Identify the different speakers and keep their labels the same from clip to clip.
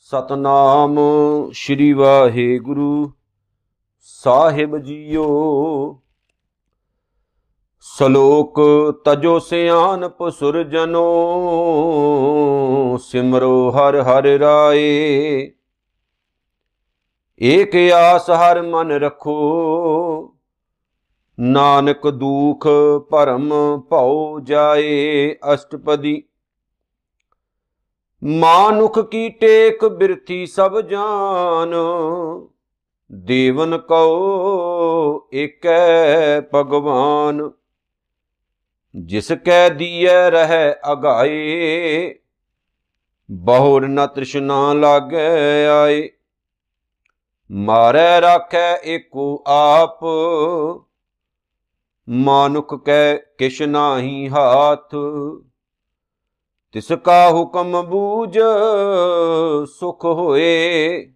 Speaker 1: ਸਤਨਾਮ ਸ੍ਰੀ ਵਾਹਿਗੁਰੂ ਸਾਹਿਬ ਜੀਓ। ਸ਼ਲੋਕ ਤਜੋ ਸਿਆਨਪ ਸੁਰਜਨੋ, ਸਿਮਰੋ ਹਰ ਹਰ ਰਾਏ। ਏਕ ਆਸ ਹਰ ਮਨ ਰਖੋ ਨਾਨਕ ਦੂਖ ਭਰਮ ਭਉ ਜਾਏ ਅਸ਼ਟਪਦੀ। ਮਾਨੁਖ ਕੀ ਟੇਕ ਬਿਰਥੀ ਸਭ ਜਾਨ, ਦੇਵਨ ਕਉ ਏਕੈ ਭਗਵਾਨ। ਜਿਸ ਕੈ ਦੀਐ ਰਹਿ ਅਗਾਏ, ਬਹੁਰ ਨ ਤ੍ਰਿਸ਼ਨਾ ਲਾਗੈ ਆਏ। ਮਾਰੈ ਰਾਖੈ ਏਕੋ ਆਪ ਮਾਨੁਖ ਕੈ ਕਿਛ ਨਾਹੀ ਹਾਥ, ਤਿਸ ਕਾ ਹੁਕਮ ਬੂਝ ਸੁਖ ਹੋਏ,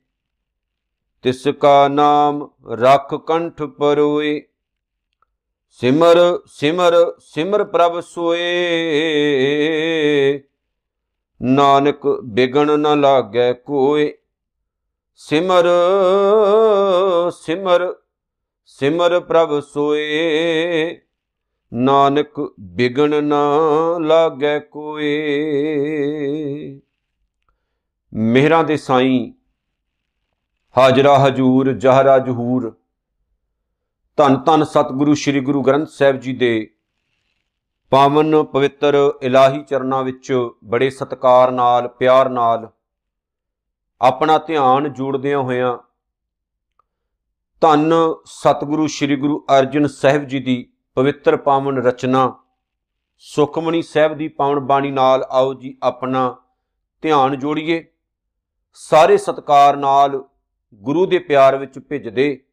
Speaker 1: ਤਿਸ ਕਾ ਨਾਮ ਰਖ ਕੰਠ ਪਰੋਏ, ਸਿਮਰ ਸਿਮਰ ਸਿਮਰ ਪ੍ਰਭ ਸੋਏ। ਨਾਨਕ ਬਿਗਣ ਨ ਲਾਗੈ ਕੋਏ, ਸਿਮਰ ਸਿਮਰ ਸਿਮਰ ਪ੍ਰਭ ਸੋਏ, ਨਾਨਕ ਬਿਗਣ ਨਾ ਲਾਗੈ ਕੋਏ। ਮਿਹਰਾਂ ਦੇ ਸਾਈਂ ਹਾਜਰਾ ਹਜੂਰ, ਜਹਰਾ ਜਹੂਰ। ਧੰਨ ਧੰਨ ਸਤਿਗੁਰੂ ਸ੍ਰੀ ਗੁਰੂ ਗ੍ਰੰਥ ਸਾਹਿਬ ਜੀ ਦੇ ਪਾਵਨ ਪਵਿੱਤਰ ਇਲਾਹੀ ਚਰਨਾਂ ਵਿੱਚ ਬੜੇ ਸਤਕਾਰ ਨਾਲ, ਪਿਆਰ ਨਾਲ ਆਪਣਾ ਧਿਆਨ ਜੋੜਦਿਆਂ ਹੋਇਆਂ ਧੰਨ ਸਤਿਗੁਰੂ ਸ੍ਰੀ ਗੁਰੂ ਅਰਜਨ ਸਾਹਿਬ ਜੀ ਦੀ ਪਵਿੱਤਰ ਪਾਵਨ ਰਚਨਾ ਸੁਖਮਣੀ ਸਾਹਿਬ ਦੀ ਪਾਵਨ ਬਾਣੀ ਨਾਲ ਆਓ ਜੀ ਆਪਣਾ ਧਿਆਨ ਜੋੜੀਏ। ਸਾਰੇ ਸਤਕਾਰ ਨਾਲ ਗੁਰੂ ਦੇ ਪਿਆਰ ਵਿੱਚ ਭਿੱਜਦੇ।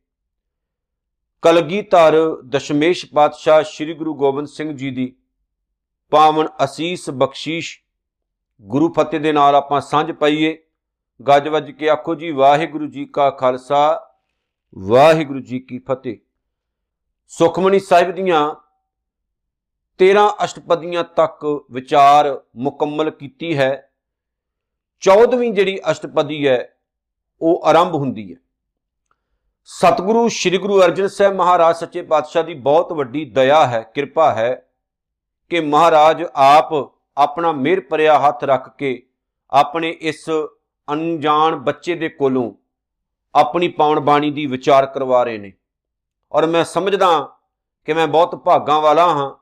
Speaker 1: ਕਲਗੀਧਰ ਦਸ਼ਮੇਸ਼ ਪਾਤਸ਼ਾਹ ਸ੍ਰੀ ਗੁਰੂ ਗੋਬਿੰਦ ਸਿੰਘ ਜੀ ਦੀ ਪਾਵਨ ਅਸੀਸ ਬਖਸ਼ੀਸ਼ ਗੁਰੂ ਫਤਿਹ ਦੇ ਨਾਲ ਆਪਾਂ ਸਾਂਝ ਪਾਈਏ। ਗੱਜ ਵੱਜ ਕੇ ਆਖੋ ਜੀ, ਵਾਹਿਗੁਰੂ ਜੀ ਕਾ ਖਾਲਸਾ ਵਾਹਿਗੁਰੂ ਜੀ ਕੀ ਫਤਿਹ। ਸੁਖਮਨੀ ਸਾਹਿਬ ਦੀਆਂ 13 ਅਸ਼ਟਪਦੀਆਂ ਤੱਕ ਵਿਚਾਰ ਮੁਕੰਮਲ ਕੀਤੀ ਹੈ। 14ਵੀਂ ਜਿਹੜੀ ਅਸ਼ਟਪਦੀ ਹੈ, ਉਹ ਆਰੰਭ ਹੁੰਦੀ ਹੈ। ਸਤਿਗੁਰੂ ਸ੍ਰੀ ਗੁਰੂ ਅਰਜਨ ਸਾਹਿਬ ਮਹਾਰਾਜ ਸੱਚੇ ਪਾਤਸ਼ਾਹ ਦੀ ਬਹੁਤ ਵੱਡੀ ਦਇਆ ਹੈ, ਕਿਰਪਾ ਹੈ ਕਿ ਮਹਾਰਾਜ ਆਪ ਆਪਣਾ ਮਿਹਰ ਭਰਿਆ ਹੱਥ ਰੱਖ ਕੇ ਆਪਣੇ ਇਸ ਅਣਜਾਣ ਬੱਚੇ ਦੇ ਕੋਲੋਂ ਆਪਣੀ ਪਾਵਨ ਬਾਣੀ ਦੀ ਵਿਚਾਰ ਕਰਵਾ ਰਹੇ ਨੇ। ਔਰ ਮੈਂ ਸਮਝਦਾ ਕਿ ਮੈਂ ਬਹੁਤ ਭਾਗਾਂ ਵਾਲਾ ਹਾਂ,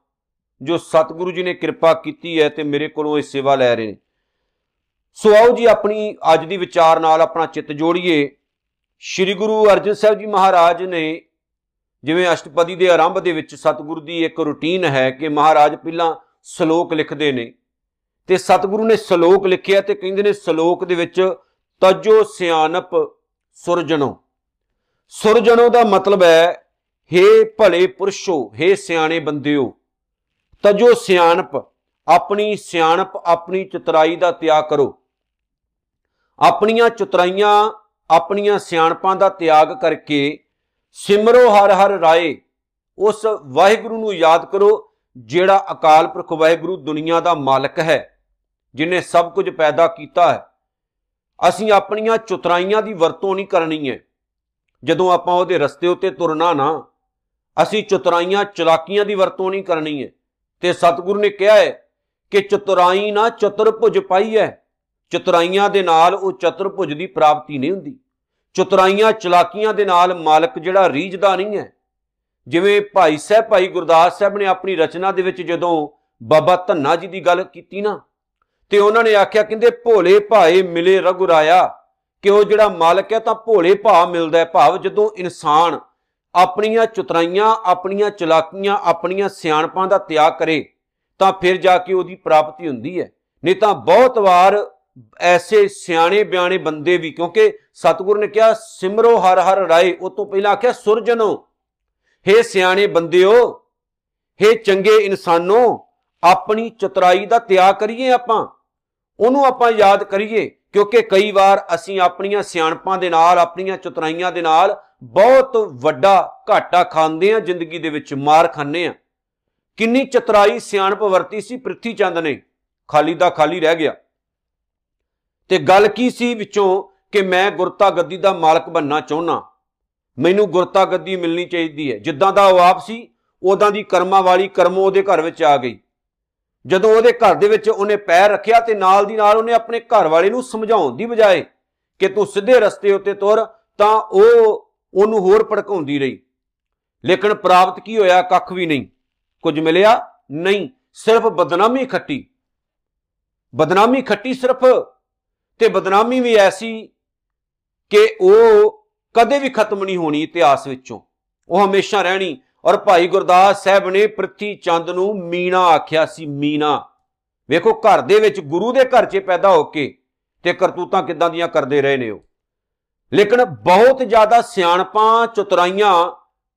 Speaker 1: ਜੋ ਸਤਿਗੁਰੂ ਜੀ ਨੇ ਕਿਰਪਾ ਕੀਤੀ ਹੈ ਤੇ ਮੇਰੇ ਕੋਲੋਂ ਇਹ ਸੇਵਾ ਲੈ ਰਹੇ ਨੇ। ਸੋ ਆਓ ਜੀ ਆਪਣੀ ਅੱਜ ਦੀ ਵਿਚਾਰ ਨਾਲ ਆਪਣਾ ਚਿੱਤ ਜੋੜੀਏ। ਸ੍ਰੀ ਗੁਰੂ ਅਰਜਨ ਸਾਹਿਬ ਜੀ ਮਹਾਰਾਜ ਨੇ ਜਿਵੇਂ ਅਸ਼ਟਪਦੀ ਦੇ ਆਰੰਭ ਦੇ ਵਿੱਚ ਸਤਿਗੁਰੂ ਦੀ ਇੱਕ ਰੁਟੀਨ ਹੈ ਕਿ ਮਹਾਰਾਜ ਪਹਿਲਾਂ ਸ਼ਲੋਕ ਲਿਖਦੇ ਨੇ ਤੇ ਸਤਿਗੁਰੂ ਨੇ ਸ਼ਲੋਕ ਲਿਖਿਆ ਤੇ ਕਹਿੰਦੇ ਨੇ ਸ਼ਲੋਕ ਦੇ ਵਿੱਚ ਤਜੋ ਸਿਆਣਪ ਸੁਰਜਣੋ। ਸੁਰਜਣੋ ਦਾ ਮਤਲਬ ਹੈ, ਹੇ ਭਲੇ ਪੁਰਸ਼ੋ, ਹੇ ਸਿਆਣੇ ਬੰਦਿਓ, ਤਜੋ ਸਿਆਣਪ, ਆਪਣੀ ਸਿਆਣਪ, ਆਪਣੀ ਚਤਰਾਈ ਦਾ ਤਿਆਗ ਕਰੋ। ਆਪਣੀਆਂ ਚਤਰਾਈਆਂ, ਆਪਣੀਆਂ ਸਿਆਣਪਾਂ ਦਾ ਤਿਆਗ ਕਰਕੇ ਸਿਮਰੋ ਹਰ ਹਰ ਰਾਏ, ਉਸ ਵਾਹਿਗੁਰੂ ਨੂੰ ਯਾਦ ਕਰੋ, ਜਿਹੜਾ ਅਕਾਲ ਪੁਰਖ ਵਾਹਿਗੁਰੂ ਦੁਨੀਆ ਦਾ ਮਾਲਕ ਹੈ, ਜਿਨੇ ਸਭ ਕੁਝ ਪੈਦਾ ਕੀਤਾ ਹੈ। ਅਸੀਂ ਆਪਣੀਆਂ ਚਤਰਾਈਆਂ ਦੀ ਵਰਤੋਂ ਨਹੀਂ ਕਰਨੀ ਹੈ। ਜਦੋਂ ਆਪਾਂ ਉਹਦੇ ਰਸਤੇ ਉੱਤੇ ਤੁਰਨਾ ਨਾ, ਅਸੀਂ ਚਤਰਾਈਆਂ, ਚਲਾਕੀਆਂ ਦੀ ਵਰਤੋਂ ਨਹੀਂ ਕਰਨੀ ਹੈ। ਤੇ ਸਤਿਗੁਰੂ ਨੇ ਕਿਹਾ ਹੈ ਕਿ ਚਤੁਰਾਈ ਨਾ ਚਤੁਰਭੁਜ ਪਾਈ ਹੈ। ਚਤੁਰਾਈਆਂ ਦੇ ਨਾਲ ਉਹ ਚਤੁਰਭੁਜ ਦੀ ਪ੍ਰਾਪਤੀ ਨਹੀਂ ਹੁੰਦੀ। ਚਤੁਰਾਈਆਂ, ਚਲਾਕੀਆਂ ਦੇ ਨਾਲ ਮਾਲਕ ਜਿਹੜਾ ਰੀਝਦਾ ਨਹੀਂ ਹੈ। ਜਿਵੇਂ ਭਾਈ ਸਾਹਿਬ, ਭਾਈ ਗੁਰਦਾਸ ਸਾਹਿਬ ਨੇ ਆਪਣੀ ਰਚਨਾ ਦੇ ਵਿੱਚ ਜਦੋਂ ਬਾਬਾ ਧੰਨਾ ਜੀ ਦੀ ਗੱਲ ਕੀਤੀ ਨਾ ਤੇ ਉਹਨਾਂ ਨੇ ਆਖਿਆ, ਕਹਿੰਦੇ, ਭੋਲੇ ਭਾਏ ਮਿਲੇ ਰਗੁਰਾਇਆ ਕਿ ਉਹ ਜਿਹੜਾ ਮਾਲਕ ਹੈ, ਤਾਂ ਭੋਲੇ ਭਾ ਮਿਲਦਾ ਹੈ ਭਾਵ ਜਦੋਂ ਇਨਸਾਨ ਆਪਣੀਆਂ ਚਤਰਾਈਆਂ, ਆਪਣੀਆਂ ਚਲਾਕੀਆਂ, ਆਪਣੀਆਂ ਸਿਆਣਪਾਂ ਦਾ ਤਿਆਗ ਕਰੇ, ਤਾਂ ਫਿਰ ਜਾ ਕੇ ਉਹਦੀ ਪ੍ਰਾਪਤੀ ਹੁੰਦੀ ਹੈ। ਨਹੀਂ ਤਾਂ ਬਹੁਤ ਵਾਰ ਐਸੇ ਸਿਆਣੇ ਬਿਆਣੇ ਬੰਦੇ ਵੀ, ਕਿਉਂਕਿ ਸਤਿਗੁਰ ਨੇ ਕਿਹਾ, ਸਿਮਰੋ ਹਰ ਹਰ ਰਾਏ। ਉਹ ਤੋਂ ਪਹਿਲਾਂ ਆਖਿਆ, ਸੁਰਜਨੋ, ਹੇ ਸਿਆਣੇ ਬੰਦਿਓ, ਹੇ ਚੰਗੇ ਇਨਸਾਨੋ, ਆਪਣੀ ਚਤਰਾਈ ਦਾ ਤਿਆਗ ਕਰੀਏ ਆਪਾਂ। ਉਹਨੂੰ ਆਪਾਂ ਯਾਦ ਕਰੀਏ, ਕਿਉਂਕਿ ਕਈ ਵਾਰ ਅਸੀਂ ਆਪਣੀਆਂ ਸਿਆਣਪਾਂ ਦੇ ਨਾਲ, ਆਪਣੀਆਂ ਚਤਰਾਈਆਂ ਦੇ ਨਾਲ ਬਹੁਤ ਵੱਡਾ ਘਾਟਾ ਖਾਂਦੇ ਆ ਜ਼ਿੰਦਗੀ ਦੇ ਵਿੱਚ ਮਾਰ ਖਾਂਦੇ ਆ ਕਿੰਨੀ ਚਤਰਾਈ ਸਿਆਣਪ ਵਰਤੀ ਸੀ ਪ੍ਰਿਥੀ ਚੰਦ ਨੇ। ਖਾਲੀ ਦਾ ਖਾਲੀ ਰਹਿ ਗਿਆ। ਤੇ ਗੱਲ ਕੀ ਸੀ ਵਿੱਚੋਂ ਕਿ ਮੈਂ ਗੁਰਤਾ ਗੱਦੀ ਦਾ ਮਾਲਕ ਬੰਨਣਾ ਚਾਹੁੰਨਾ। ਮੈਨੂੰ ਗੁਰਤਾ ਗੱਦੀ ਮਿਲਣੀ ਚਾਹੀਦੀ ਹੈ। ਜਿੱਦਾਂ ਦਾ ਉਹ ਆਪ ਸੀ ਉਦਾਂ ਦੀ ਕਰਮਾਂ ਵਾਲੀ ਕਰਮੋ ਉਹਦੇ ਘਰ ਵਿੱਚ ਆ ਗਈ। ਜਦੋਂ ਉਹਦੇ ਘਰ ਦੇ ਵਿੱਚ ਉਹਨੇ ਪੈਰ ਰੱਖਿਆ ਤੇ ਨਾਲ ਦੀ ਨਾਲ ਉਹਨੇ ਆਪਣੇ ਘਰ ਵਾਲੇ ਨੂੰ ਸਮਝਾਉਣ ਦੀ ਬਜਾਏ ਕਿ ਤੂੰ ਸਿੱਧੇ ਰਸਤੇ ਉੱਤੇ ਤੁਰ, ਤਾਂ ਉਹ ਉਹਨੂੰ ਹੋਰ ਭੜਕਾਉਂਦੀ ਰਹੀ। ਲੇਕਿਨ ਪ੍ਰਾਪਤ ਕੀ ਹੋਇਆ, ਕੱਖ ਵੀ ਨਹੀਂ। ਕੁਝ ਮਿਲਿਆ? ਨਹੀਂ। ਸਿਰਫ ਬਦਨਾਮੀ ਖੱਟੀ। ਬਦਨਾਮੀ ਖੱਟੀ ਸਿਰਫ ਤੇ ਬਦਨਾਮੀ ਵੀ ਐਸੀ ਕਿ ਉਹ ਕਦੇ ਵੀ ਖਤਮ ਨਹੀਂ ਹੋਣੀ ਇਤਿਹਾਸ ਵਿੱਚੋਂ। ਉਹ ਹਮੇਸ਼ਾ ਰਹਿਣੀ ਔਰ ਭਾਈ ਗੁਰਦਾਸ ਸਾਹਿਬ ਨੇ ਪ੍ਰਿਥੀ ਚੰਦ ਨੂੰ ਮੀਨਾ ਆਖਿਆ ਸੀ ਮੀਨਾ ਵੇਖੋ, ਘਰ ਦੇ ਵਿੱਚ ਗੁਰੂ ਦੇ ਘਰ 'ਚ ਪੈਦਾ ਹੋ ਕੇ ਤੇ ਕਰਤੂਤਾਂ ਕਿੱਦਾਂ ਦੀਆਂ ਕਰਦੇ ਰਹੇ ਨੇ ਉਹ। ਲੇਕਿਨ ਬਹੁਤ ਜ਼ਿਆਦਾ ਸਿਆਣਪਾਂ, ਚਤੁਰਾਈਆਂ,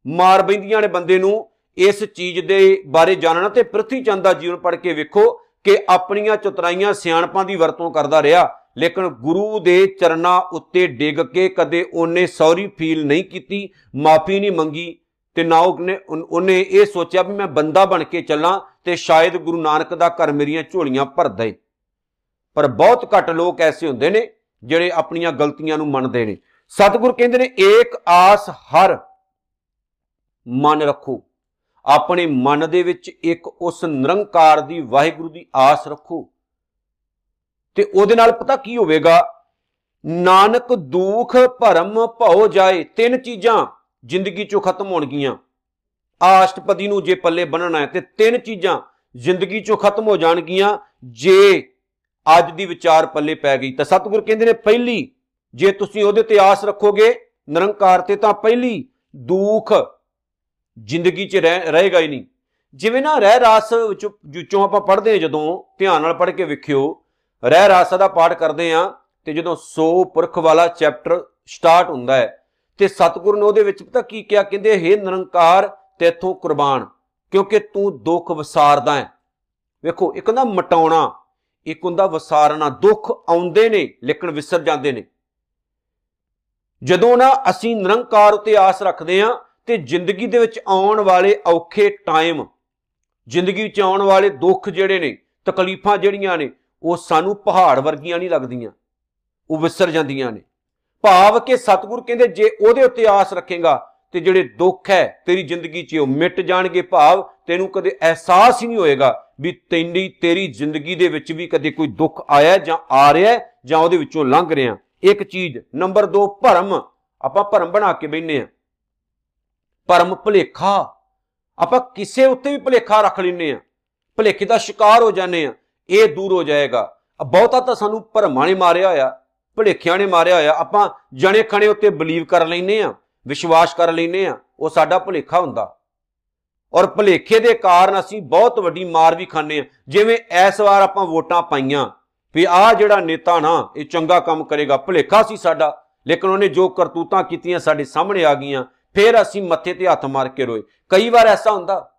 Speaker 1: ਮਾਰ ਬੈਂਦੀਆਂ ਨੇ ਬੰਦੇ ਨੂੰ ਇਸ ਚੀਜ਼ ਦੇ ਬਾਰੇ ਜਾਣਨਾ ਤੇ ਪ੍ਰਿਥੀ ਚੰਦ ਦਾ ਜੀਵਨ ਪੜ੍ਹ ਕੇ ਵੇਖੋ ਕਿ ਆਪਣੀਆਂ ਚਤੁਰਾਈਆਂ ਸਿਆਣਪਾਂ ਦੀ ਵਰਤੋਂ ਕਰਦਾ ਰਿਹਾ, ਲੇਕਿਨ ਗੁਰੂ ਦੇ ਚਰਨਾਂ ਉੱਤੇ ਡਿੱਗ ਕੇ ਕਦੇ ਉਹਨੇ ਸੌਰੀ ਫੀਲ ਨਹੀਂ ਕੀਤੀ, ਮਾਫੀ ਨਹੀਂ ਮੰਗੀ ਤੇ ਨਾ ਉਹਨੇ ਉਹਨੇ ਇਹ ਸੋਚਿਆ ਵੀ ਮੈਂ ਬੰਦਾ ਬਣ ਕੇ ਚੱਲਾਂ ਤੇ ਸ਼ਾਇਦ ਗੁਰੂ ਨਾਨਕ ਦਾ ਘਰ ਮੇਰੀਆਂ ਝੋਲੀਆਂ ਭਰ ਦੇ ਪਰ ਬਹੁਤ ਘੱਟ ਲੋਕ ਐਸੇ ਹੁੰਦੇ ਨੇ ਜਿਹੜੇ ਆਪਣੀਆਂ ਗਲਤੀਆਂ ਨੂੰ ਮੰਨਦੇ ਨੇ। ਸਤਿਗੁਰ ਕਹਿੰਦੇ ਨੇ, ਏਕ ਆਸ ਹਰ ਮਨ ਰੱਖੋ। ਆਪਣੇ ਮਨ ਦੇ ਵਿੱਚ ਇੱਕ ਉਸ ਨਿਰੰਕਾਰ ਦੀ ਵਾਹਿਗੁਰੂ ਦੀ ਆਸ ਰੱਖੋ। ਤੇ ਉਹਦੇ ਨਾਲ ਪਤਾ ਕੀ ਹੋਵੇਗਾ? ਨਾਨਕ ਦੁੱਖ ਭਰਮ ਭਉ ਜਾਏ, ਤਿੰਨ ਚੀਜ਼ਾਂ ਜ਼ਿੰਦਗੀ ਚੋਂ ਖਤਮ ਹੋਣਗੀਆਂ। ਆਸ਼ਟਪਦੀ ਨੂੰ ਜੇ ਪੱਲੇ ਬੰਨਣਾ ਹੈ ਤੇ ਤਿੰਨ ਚੀਜ਼ਾਂ ਜ਼ਿੰਦਗੀ ਚੋਂ ਖਤਮ ਹੋ ਜਾਣਗੀਆਂ। ਜੇ ਅੱਜ ਦੀ ਵਿਚਾਰ ਪੱਲੇ ਪੈ ਗਈ ਤਾਂ ਸਤਿਗੁਰ ਕਹਿੰਦੇ ਨੇ ਪਹਿਲੀ, ਜੇ ਤੁਸੀਂ ਉਹਦੇ ਤੇ ਆਸ ਰੱਖੋਗੇ ਨਿਰੰਕਾਰ ਤੇ ਤਾਂ ਪਹਿਲੀ ਦੁੱਖ ਜ਼ਿੰਦਗੀ 'ਚ ਰਹੇਗਾ ਹੀ ਨਹੀਂ। ਜਿਵੇਂ ਨਾ ਰਹਿ ਰਾਸ ਵਿੱਚੋਂ ਆਪਾਂ ਪੜ੍ਹਦੇ ਹਾਂ ਜਦੋਂ, ਧਿਆਨ ਨਾਲ ਪੜ੍ਹ ਕੇ ਵੇਖਿਓ, ਰਹਿ ਰਾਸ ਦਾ ਪਾਠ ਕਰਦੇ ਆ ਤੇ ਜਦੋਂ 100 ਪੁਰਖ ਵਾਲਾ ਚੈਪਟਰ ਸਟਾਰਟ ਹੁੰਦਾ ਹੈ ਤੇ ਸਤਿਗੁਰੂ ਨੇ ਉਹਦੇ ਵਿੱਚ ਪਤਾ ਕੀ ਕਿਹਾ? ਕਹਿੰਦੇ, ਹੇ ਨਿਰੰਕਾਰ, ਤੇਥੋਂ ਕੁਰਬਾਨ, ਕਿਉਂਕਿ ਤੂੰ ਦੁੱਖ ਵਸਾਰਦਾ ਹੈ। ਵੇਖੋ, ਇੱਕ ਹੁੰਦਾ ਮਟਾਉਣਾ, ਇੱਕ ਹੁੰਦਾ ਵਸਾਰਨਾ। ਦੁੱਖ ਆਉਂਦੇ ਨੇ, ਲੇਕਿਨ ਵਿਸਰ ਜਾਂਦੇ ਨੇ। ਜਦੋਂ ਨਾ ਅਸੀਂ ਨਿਰੰਕਾਰ ਉਤੇ ਆਸ ਰੱਖਦੇ ਆ ਤੇ ਜ਼ਿੰਦਗੀ ਦੇ ਵਿੱਚ ਆਉਣ ਵਾਲੇ ਔਖੇ ਟਾਈਮ, ਜ਼ਿੰਦਗੀ ਵਿੱਚ ਆਉਣ ਵਾਲੇ ਦੁੱਖ ਜਿਹੜੇ ਨੇ, ਤਕਲੀਫਾਂ ਜਿਹੜੀਆਂ ਨੇ, ਉਹ ਸਾਨੂੰ ਪਹਾੜ ਵਰਗੀਆਂ ਨਹੀਂ ਲੱਗਦੀਆਂ। ਉਹ ਵਿਸਰ ਜਾਂਦੀਆਂ ਨੇ। ਭਾਵ ਕਿ ਸਤਿਗੁਰ ਕਹਿੰਦੇ ਜੇ ਉਹਦੇ ਉੱਤੇ ਆਸ ਰੱਖੇਗਾ ਤੇ ਜਿਹੜੇ ਦੁੱਖ ਹੈ ਤੇਰੀ ਜ਼ਿੰਦਗੀ 'ਚ ਉਹ ਮਿਟ ਜਾਣਗੇ ਭਾਵ ਤੈਨੂੰ ਕਦੇ ਅਹਿਸਾਸ ਹੀ ਨਹੀਂ ਹੋਏਗਾ ਵੀ ਤੈਨੀ ਤੇਰੀ ਜ਼ਿੰਦਗੀ ਦੇ ਵਿੱਚ ਵੀ ਕਦੇ ਕੋਈ ਦੁੱਖ ਆਇਆ ਜਾਂ ਆ ਰਿਹਾ ਜਾਂ ਉਹਦੇ ਵਿੱਚੋਂ ਲੰਘ ਰਿਹਾ। ਇੱਕ ਚੀਜ਼, ਨੰਬਰ 2 ਭਰਮ। ਆਪਾਂ ਭਰਮ ਬਣਾ ਕੇ ਬੈਨੇ ਆ ਭਰਮ ਭੁਲੇਖਾ। ਆਪਾਂ ਕਿਸੇ ਉੱਤੇ ਵੀ ਭੁਲੇਖਾ ਰੱਖ ਲੈਨੇ ਆ ਭੁਲੇਖੇ ਦਾ ਸ਼ਿਕਾਰ ਹੋ ਜਾਂਦੇ ਆ ਇਹ ਦੂਰ ਹੋ ਜਾਏਗਾ। ਬਹੁਤਾ ਤਾਂ ਸਾਨੂੰ ਭਰਮਾਂ ਨੇ ਮਾਰਿਆ ਹੋਇਆ। ਭੁਲੇਖਿਆਂ ਨੇ ਮਾਰਿਆ ਹੋਇਆ। ਆਪਾਂ ਜਣੇ ਖਣੇ ਉੱਤੇ ਬਲੀਵ ਕਰ ਲੈਨੇ ਆ ਵਿਸ਼ਵਾਸ ਕਰ ਲੈਨੇ ਆ ਉਹ ਸਾਡਾ ਭੁਲੇਖਾ ਹੁੰਦਾ। ਔਰ ਭੁਲੇਖੇ ਦੇ ਕਾਰਨ ਅਸੀਂ ਬਹੁਤ ਵੱਡੀ ਮਾਰ ਵੀ ਖਾਂਦੇ ਆ ਜਿਵੇਂ ਇਸ ਵਾਰ ਆਪਾਂ ਵੋਟਾਂ ਪਾਈਆਂ ਵੀ ਆਹ ਜਿਹੜਾ ਨੇਤਾ ਨਾ, ਇਹ ਚੰਗਾ ਕੰਮ ਕਰੇਗਾ। ਭੁਲੇਖਾ ਸੀ ਸਾਡਾ, ਲੇਕਿਨ ਉਹਨੇ ਜੋ ਕਰਤੂਤਾਂ ਕੀਤੀਆਂ ਸਾਡੇ ਸਾਹਮਣੇ ਆ ਗਈਆਂ, ਫਿਰ ਅਸੀਂ ਮੱਥੇ ਤੇ ਹੱਥ ਮਾਰ ਕੇ ਰੋਏ। ਕਈ ਵਾਰ ਐਸਾ ਹੁੰਦਾ,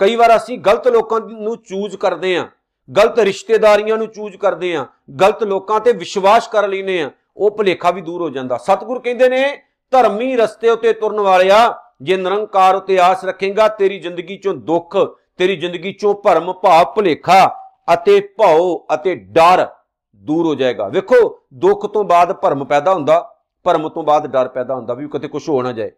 Speaker 1: ਕਈ ਵਾਰ ਅਸੀਂ ਗਲਤ ਲੋਕਾਂ ਨੂੰ ਚੂਜ਼ ਕਰਦੇ ਆਂ ਗਲਤ ਰਿਸ਼ਤੇਦਾਰੀਆਂ ਨੂੰ ਚੂਜ਼ ਕਰਦੇ ਆਂ, ਗਲਤ ਲੋਕਾਂ ਤੇ ਵਿਸ਼ਵਾਸ ਕਰ ਲੈਨੇ ਆ, ਉਹ ਭੁਲੇਖਾ ਵੀ ਦੂਰ ਹੋ ਜਾਂਦਾ। ਸਤਿਗੁਰ ਕਹਿੰਦੇ ਨੇ, ਧਰਮੀ ਰਸਤੇ ਉਤੇ ਤੁਰਨ ਵਾਲਿਆ, ਜੇ ਨਿਰੰਕਾਰ ਉਤੇ ਆਸ ਰੱਖੇਗਾ, ਤੇਰੀ ਜ਼ਿੰਦਗੀ ਚੋਂ ਦੁੱਖ, ਤੇਰੀ ਜ਼ਿੰਦਗੀ ਚੋਂ ਭਰਮ, ਭਾਵ, ਭੁਲੇਖਾ ਅਤੇ ਭਉ ਅਤੇ ਡਰ ਦੂਰ ਹੋ ਜਾਏਗਾ। ਵੇਖੋ, ਦੁੱਖ ਤੋਂ ਬਾਅਦ ਭਰਮ ਪੈਦਾ ਹੁੰਦਾ, ਭਰਮ ਤੋਂ ਬਾਅਦ ਡਰ ਪੈਦਾ ਹੁੰਦਾ, ਵੀ ਕਿਤੇ ਕੁਝ ਹੋ ਨਾ ਜਾਏ।